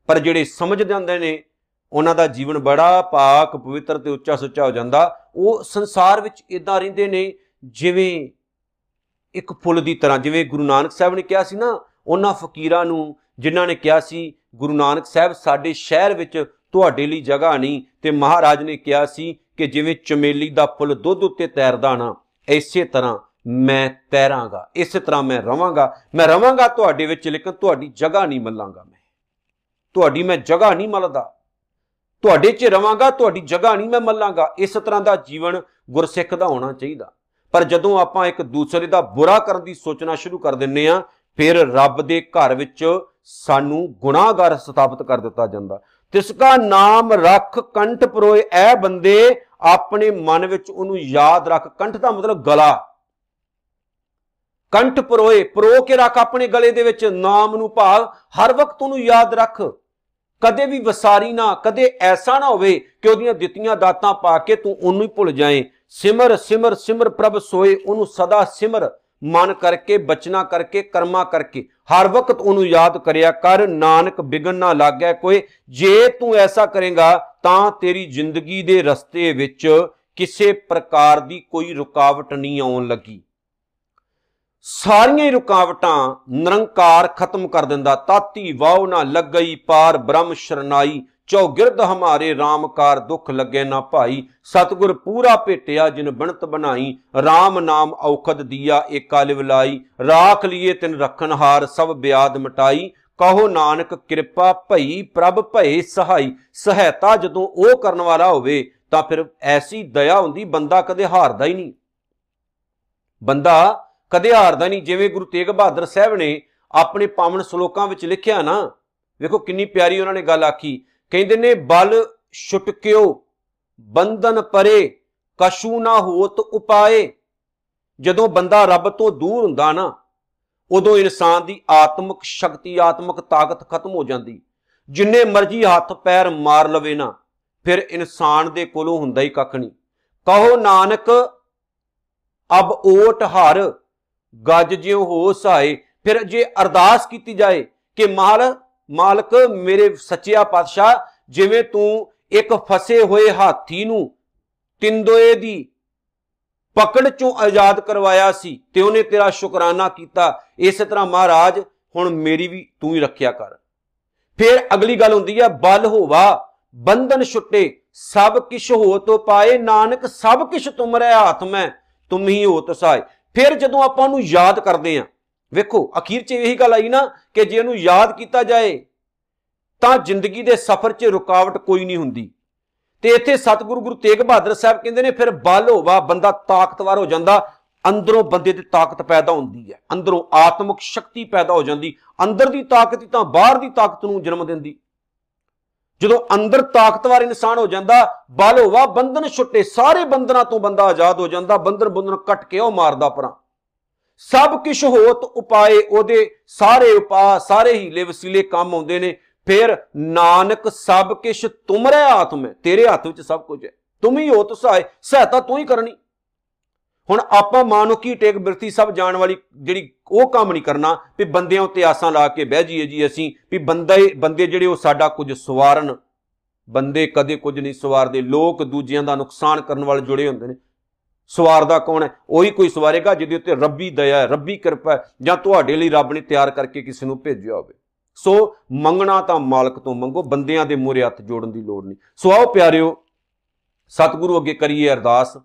Speaker 1: ਪਰ ਜਿਹੜੇ ਸਮਝ ਜਾਂਦੇ ਨੇ ਉਹਨਾਂ ਦਾ ਜੀਵਨ ਬੜਾ ਪਾਕ, ਪਵਿੱਤਰ ਤੇ ਉੱਚਾ ਸੁੱਚਾ ਹੋ ਜਾਂਦਾ। ਉਹ ਸੰਸਾਰ ਵਿੱਚ ਇਦਾਂ ਰਹਿੰਦੇ ਨੇ, ਜਿਵੇਂ ਇੱਕ ਫੁੱਲ ਦੀ ਤਰ੍ਹਾਂ। ਜਿਵੇਂ ਗੁਰੂ ਨਾਨਕ ਸਾਹਿਬ ਨੇ ਕਿਹਾ ਸੀ ਨਾ, ਉਹਨਾਂ ਫਕੀਰਾਂ ਨੂੰ ਜਿਨ੍ਹਾਂ ਨੇ ਕਿਹਾ ਸੀ, ਗੁਰੂ ਨਾਨਕ ਸਾਹਿਬ, ਸਾਡੇ ਸ਼ਹਿਰ ਵਿੱਚ ਤੁਹਾਡੇ ਲਈ ਜਗ੍ਹਾ ਨਹੀਂ। ਤੇ ਮਹਾਰਾਜ ਨੇ ਕਿਹਾ ਸੀ ਕਿ ਜਿਵੇਂ ਚਮੇਲੀ ਦਾ ਫੁੱਲ ਦੁੱਧ ਉੱਤੇ ਤੈਰਦਾ ਨਾ, ਇਸੇ ਤਰ੍ਹਾਂ ਮੈਂ ਤੈਰਾਂਗਾ, ਇਸੇ ਤਰ੍ਹਾਂ ਮੈਂ ਰਵਾਂਗਾ। ਮੈਂ ਰਵਾਂਗਾ ਤੁਹਾਡੇ ਵਿੱਚ, ਲੇਕਿਨ ਤੁਹਾਡੀ ਜਗ੍ਹਾ ਨਹੀਂ ਮੱਲਾਂਗਾ ਮੈਂ। ਤੁਹਾਡੀ ਮੈਂ ਜਗ੍ਹਾ ਨਹੀਂ ਮੱਲਦਾ। ਤੁਹਾਡੇ 'ਚ ਰਵਾਂਗਾ, ਤੁਹਾਡੀ ਜਗ੍ਹਾ ਨਹੀਂ ਮੈਂ ਮੱਲਾਂਗਾ। ਇਸ ਤਰ੍ਹਾਂ ਦਾ ਜੀਵਨ ਗੁਰਸਿੱਖ ਦਾ ਹੋਣਾ ਚਾਹੀਦਾ। ਪਰ ਜਦੋਂ ਆਪਾਂ ਇੱਕ ਦੂਸਰੇ ਦਾ ਬੁਰਾ ਕਰਨ ਦੀ ਸੋਚਣਾ ਸ਼ੁਰੂ ਕਰ ਦਿੰਨੇ ਆ ਫਿਰ ਰੱਬ ਦੇ ਘਰ ਵਿੱਚ ਸਾਨੂੰ ਗੁਨਾਹਗਾਰ ਸਥਾਪਿਤ ਕਰ ਦਿੱਤਾ ਜਾਂਦਾ। ਤਿਸ ਕਾ ਨਾਮ ਰੱਖ ਕੰਠ ਪਰੋਏ, ਐ ਬੰਦੇ ਆਪਣੇ ਮਨ ਵਿੱਚ ਉਹਨੂੰ ਯਾਦ ਰੱਖ। ਕੰਠ ਦਾ ਮਤਲਬ ਗਲਾ। ਕੰਠ ਪਰੋਏ, ਪਰੋ ਕੇ ਰੱਖ ਆਪਣੇ ਗਲੇ ਦੇ ਵਿੱਚ। ਨਾਮ ਨੂੰ ਭਾਵ ਹਰ ਵਕਤ ਉਹਨੂੰ ਯਾਦ ਰੱਖ। ਕਦੇ ਵੀ ਵਸਾਰੀ ਨਾ, ਕਦੇ ਐਸਾ ਨਾ ਹੋਵੇ ਕਿ ਉਹਦੀਆਂ ਦਿੱਤੀਆਂ ਦਾਤਾਂ ਪਾ ਕੇ ਤੂੰ ਉਹਨੂੰ ਹੀ ਭੁੱਲ ਜਾਏ। ਸਿਮਰ ਸਿਮਰ ਸਿਮਰ ਪ੍ਰਭ ਸੋਏ, ਉਹਨੂੰ ਸਦਾ ਸਿਮਰ। ਮਨ ਕਰਕੇ, ਬਚਨਾ ਕਰਕੇ, ਕਰਮਾ ਕਰਕੇ। ਹਰ ਵਕਤ ਉਹਨੂੰ ਯਾਦ ਕਰਿਆ ਕਰ, ਨਾਨਕ ਬਿਗਨ ਨਾ ਲੱਗਿਆ ਕੋਈ। ਜੇ ਤੂੰ ਐਸਾ ਕਰੇਗਾ, ਤਾਂ ਤੇਰੀ ਜ਼ਿੰਦਗੀ ਦੇ ਰਸਤੇ ਵਿੱਚ ਕਿਸੇ ਪ੍ਰਕਾਰ ਦੀ ਕੋਈ ਰੁਕਾਵਟ ਨਹੀਂ ਆਉਣ ਲੱਗੀ। ਸਾਰੀਆਂ ਹੀ ਰੁਕਾਵਟਾਂ ਨਿਰੰਕਾਰ ਖਤਮ ਕਰ ਦਿੰਦਾ। ਤਾਤੀ ਵਾਉ ਨਾ ਲੱਗਈ ਪਾਰ ਬ੍ਰਹਮ ਸ਼ਰਨਾਈ ਚੌਗਿਰਦ ਹਮਾਰੇ ਰਾਮਕਾਰ ਦੁੱਖ ਲੱਗੇ ਨਾ ਭਾਈ। ਸਤਗੁਰ ਪੂਰਾ ਭੇਟਿਆ ਜਿਨ ਬਣਤ ਬਣਾਈ RAM ਨਾਮ ਔਖਦ ਦੀਆ ਏਕਾ ਲਿਵ ਲਾਈ। ਰਾਖ ਲਿਏ ਤਿਨ ਰਖਨ ਹਾਰ ਸਭ ਬਿਆਦ ਮਟਾਈ। ਕਹੋ ਨਾਨਕ ਕਿਰਪਾ ਭਈ, ਪ੍ਰਭ ਭਏ ਸਹਾਈ। ਸਹਾਇਤਾ ਜਦੋਂ ਉਹ ਕਰਨ ਵਾਲਾ ਹੋਵੇ, ਤਾਂ ਫਿਰ ਐਸੀ ਦਇਆ ਹੁੰਦੀ, ਬੰਦਾ ਕਦੇ ਹਾਰਦਾ ਹੀ ਨਹੀਂ। ਬੰਦਾ ਕਦੇ ਹਾਰਦਾ ਨਹੀਂ, ਜਿਵੇਂ ਗੁਰੂ ਤੇਗ ਬਹਾਦਰ ਸਾਹਿਬ ਨੇ ਆਪਣੇ ਪਾਵਨ ਸ਼ਲੋਕਾਂ ਵਿੱਚ ਲਿਖਿਆ ਨਾ, ਵੇਖੋ ਕਿੰਨੀ ਪਿਆਰੀ ਉਹਨਾਂ ਨੇ ਗੱਲ ਆਖੀ। ਕਹਿੰਦੇ ਨੇ, ਬਲ ਛੁਟਕਿਓ, ਬੰਧਨ ਪਰੇ, ਕਸ਼ੂ ਨਾ ਹੋਤ ਉਪਾਏ। ਜਦੋਂ ਬੰਦਾ ਰੱਬ ਤੋਂ ਦੂਰ ਹੁੰਦਾ ਨਾ, ਉਦੋਂ ਇਨਸਾਨ ਦੀ ਆਤਮਿਕ ਸ਼ਕਤੀ, ਆਤਮਿਕ ਤਾਕਤ ਖਤਮ ਹੋ ਜਾਂਦੀ। ਜਿੰਨੇ ਮਰਜ਼ੀ ਹੱਥ ਪੈਰ ਮਾਰ ਲਵੇ ਨਾ, ਫਿਰ ਇਨਸਾਨ ਦੇ ਕੋਲੋਂ ਹੁੰਦਾ ਹੀ ਕੱਖ ਨਹੀਂ। ਕਹੋ ਨਾਨਕ, ਅਬ ਓਟ ਹਰ ਗੱਜ ਜਿਉ ਹੋ ਸਾਏ, ਫਿਰ ਜੇ ਅਰਦਾਸ ਕੀਤੀ ਜਾਏ ਕਿ ਮਾਲ, ਮਾਲਕ ਮੇਰੇ ਸੱਚਿਆ ਪਾਤਸ਼ਾਹ, ਜਿਵੇਂ ਤੂੰ ਇੱਕ ਫਸੇ ਹੋਏ ਹਾਥੀ ਨੂੰ ਤਿੰਦੋਏ ਦੀ ਪਕੜ ਚੋਂ ਆਜ਼ਾਦ ਕਰਵਾਇਆ ਸੀ ਤੇ ਉਹਨੇ ਤੇਰਾ ਸ਼ੁਕਰਾਨਾ ਕੀਤਾ, ਇਸੇ ਤਰ੍ਹਾਂ ਮਹਾਰਾਜ, ਹੁਣ ਮੇਰੀ ਵੀ ਤੂੰ ਹੀ ਰੱਖਿਆ ਕਰ। ਫਿਰ ਅਗਲੀ ਗੱਲ ਹੁੰਦੀ ਹੈ ਬਲ ਹੋਵਾ, ਬੰਧਨ ਛੁੱਟੇ, ਸਭ ਕਿਛ ਹੋ ਤੋ ਪਾਏ, ਨਾਨਕ ਸਭ ਕਿਛ ਤੁਮਰੇ ਹੱਥ ਮੈਂ ਤੁਮ ਹੀ ਹੋ ਤਸਾਏ ਫਿਰ ਜਦੋਂ ਆਪਾਂ ਨੂੰ ਯਾਦ ਕਰਦੇ ਆਂ ਵੇਖੋ, ਅਖੀਰ 'ਚ ਇਹੀ ਗੱਲ ਆਈ ਨਾ ਕਿ ਜੇ ਇਹਨੂੰ ਯਾਦ ਕੀਤਾ ਜਾਏ, ਤਾਂ ਜ਼ਿੰਦਗੀ ਦੇ ਸਫ਼ਰ 'ਚ ਰੁਕਾਵਟ ਕੋਈ ਨਹੀਂ ਹੁੰਦੀ। ਤੇ ਇੱਥੇ ਸਤਿਗੁਰੂ ਗੁਰੂ ਤੇਗ ਬਹਾਦਰ ਸਾਹਿਬ ਕਹਿੰਦੇ ਨੇ, ਫਿਰ ਬਲ ਹੋਵਾ, ਬੰਦਾ ਤਾਕਤਵਰ ਹੋ ਜਾਂਦਾ, ਅੰਦਰੋਂ ਬੰਦੇ ਦੀ ਤਾਕਤ ਪੈਦਾ ਹੁੰਦੀ ਹੈ। ਅੰਦਰੋਂ ਆਤਮਿਕ ਸ਼ਕਤੀ ਪੈਦਾ ਹੋ ਜਾਂਦੀ। ਅੰਦਰ ਦੀ ਤਾਕਤ ਹੀ ਤਾਂ ਬਾਹਰ ਦੀ ਤਾਕਤ ਨੂੰ ਜਨਮ ਦਿੰਦੀ। ਜਦੋਂ ਅੰਦਰ ਤਾਕਤਵਰ ਇਨਸਾਨ ਹੋ ਜਾਂਦਾ ਬਲ ਹੋਵਾ ਬੰਧਨ ਛੁੱਟੇ, ਸਾਰੇ ਬੰਧਨਾਂ ਤੋਂ ਬੰਦਾ ਆਜ਼ਾਦ ਹੋ ਜਾਂਦਾ, ਬੰਧਨ ਬੰਧਨ ਕੱਟ ਕੇ ਉਹ ਮਾਰਦਾ ਪਰਾਂ। ਸਭ ਕਿਛ ਹੋਤ ਉਪਾਏ ਉਹਦੇ ਸਾਰੇ ਉਪਾ ਸਾਰੇ ਹੀਲੇ ਵਸੀਲੇ ਕੰਮ ਆਉਂਦੇ ਨੇ। ਫਿਰ ਨਾਨਕ ਸਭ ਕਿਛ ਤੁਮਰੇ ਹੱਥ ਮੈਂ ਤੇਰੇ ਹੱਥ ਵਿੱਚ ਸਭ ਕੁਝ ਹੈ। ਤੁਮ ਹੀ ਹੋ, ਤਸਾਏ, ਸਹਾਇਤਾ ਤੂੰ ਹੀ ਕਰਨੀ। ਹੁਣ ਆਪਾਂ ਮਾਨੁਕੀ ਟੇਕ ਬਿਰਤੀ ਸਭ ਜਾਣ ਵਾਲੀ ਜਿਹੜੀ ਉਹ ਕੰਮ ਨਹੀਂ ਕਰਨਾ ਵੀ ਬੰਦਿਆਂ ਉੱਤੇ ਆਸਾਂ ਲਾ ਕੇ ਬਹਿ ਜਾਈਏ ਜੀ ਅਸੀਂ, ਵੀ ਬੰਦੇ ਬੰਦੇ ਜਿਹੜੇ ਉਹ ਸਾਡਾ ਕੁਝ ਸਵਾਰਨ, ਬੰਦੇ ਕਦੇ ਕੁਝ ਨਹੀਂ ਸਵਾਰਦੇ, ਲੋਕ ਦੂਜਿਆਂ ਦਾ ਨੁਕਸਾਨ ਕਰਨ ਵਾਲੇ ਜੁੜੇ ਹੁੰਦੇ ਨੇ। ਸਵਾਰਦਾ ਕੌਣ ਹੈ? ਉਹੀ ਕੋਈ ਸਵਾਰੇਗਾ ਜਿਹਦੇ ਉੱਤੇ ਰੱਬੀ ਦਇਆ ਹੈ, ਰੱਬੀ ਕਿਰਪਾ ਹੈ, ਜਾਂ ਤੁਹਾਡੇ ਲਈ ਰੱਬ ਨੇ ਤਿਆਰ ਕਰਕੇ ਕਿਸੇ ਨੂੰ ਭੇਜਿਆ ਹੋਵੇ। ਸੋ ਮੰਗਣਾ ਤਾਂ ਮਾਲਕ ਤੋਂ ਮੰਗੋ, ਬੰਦਿਆਂ ਦੇ ਮੂਹਰੇ ਹੱਥ ਜੋੜਨ ਦੀ ਲੋੜ ਨਹੀਂ। ਸੋ ਆਓ ਪਿਆਰਿਓ, ਸਤਿਗੁਰੂ ਅੱਗੇ ਕਰੀਏ ਅਰਦਾਸ।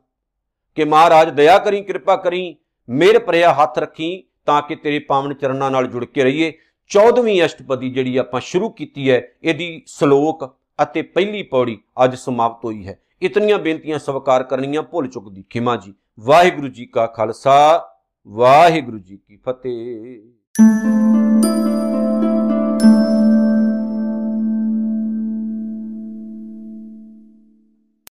Speaker 1: ਕਿ ਮਹਾਰਾਜ ਦਇਆ ਕਰੀ, ਕਿਰਪਾ ਕਰੀ, ਮੇਰ ਭਰਿਆ ਹੱਥ ਰੱਖੀ ਤਾਂ ਕਿ ਤੇਰੇ ਪਾਵਨ ਚਰਨਾਂ ਨਾਲ ਜੁੜ ਕੇ ਰਹੀਏ। 14ਵੀਂ ਅਸ਼ਟਪਦੀ ਜਿਹੜੀ ਆਪਾਂ ਸ਼ੁਰੂ ਕੀਤੀ ਹੈ, ਇਹਦੀ ਸ਼ਲੋਕ ਅਤੇ ਪਹਿਲੀ ਪੌੜੀ ਅੱਜ ਸਮਾਪਤ ਹੋਈ ਹੈ। ਇਤਨੀਆਂ ਬੇਨਤੀਆਂ ਸਵੀਕਾਰ ਕਰਨੀਆਂ, ਭੁੱਲ ਚੁੱਕ ਦੀ ਖਿਮਾ ਜੀ। ਵਾਹਿਗੁਰੂ ਜੀ ਕਾ ਖਾਲਸਾ, ਵਾਹਿਗੁਰੂ ਜੀ ਕੀ ਫਤਿਹ।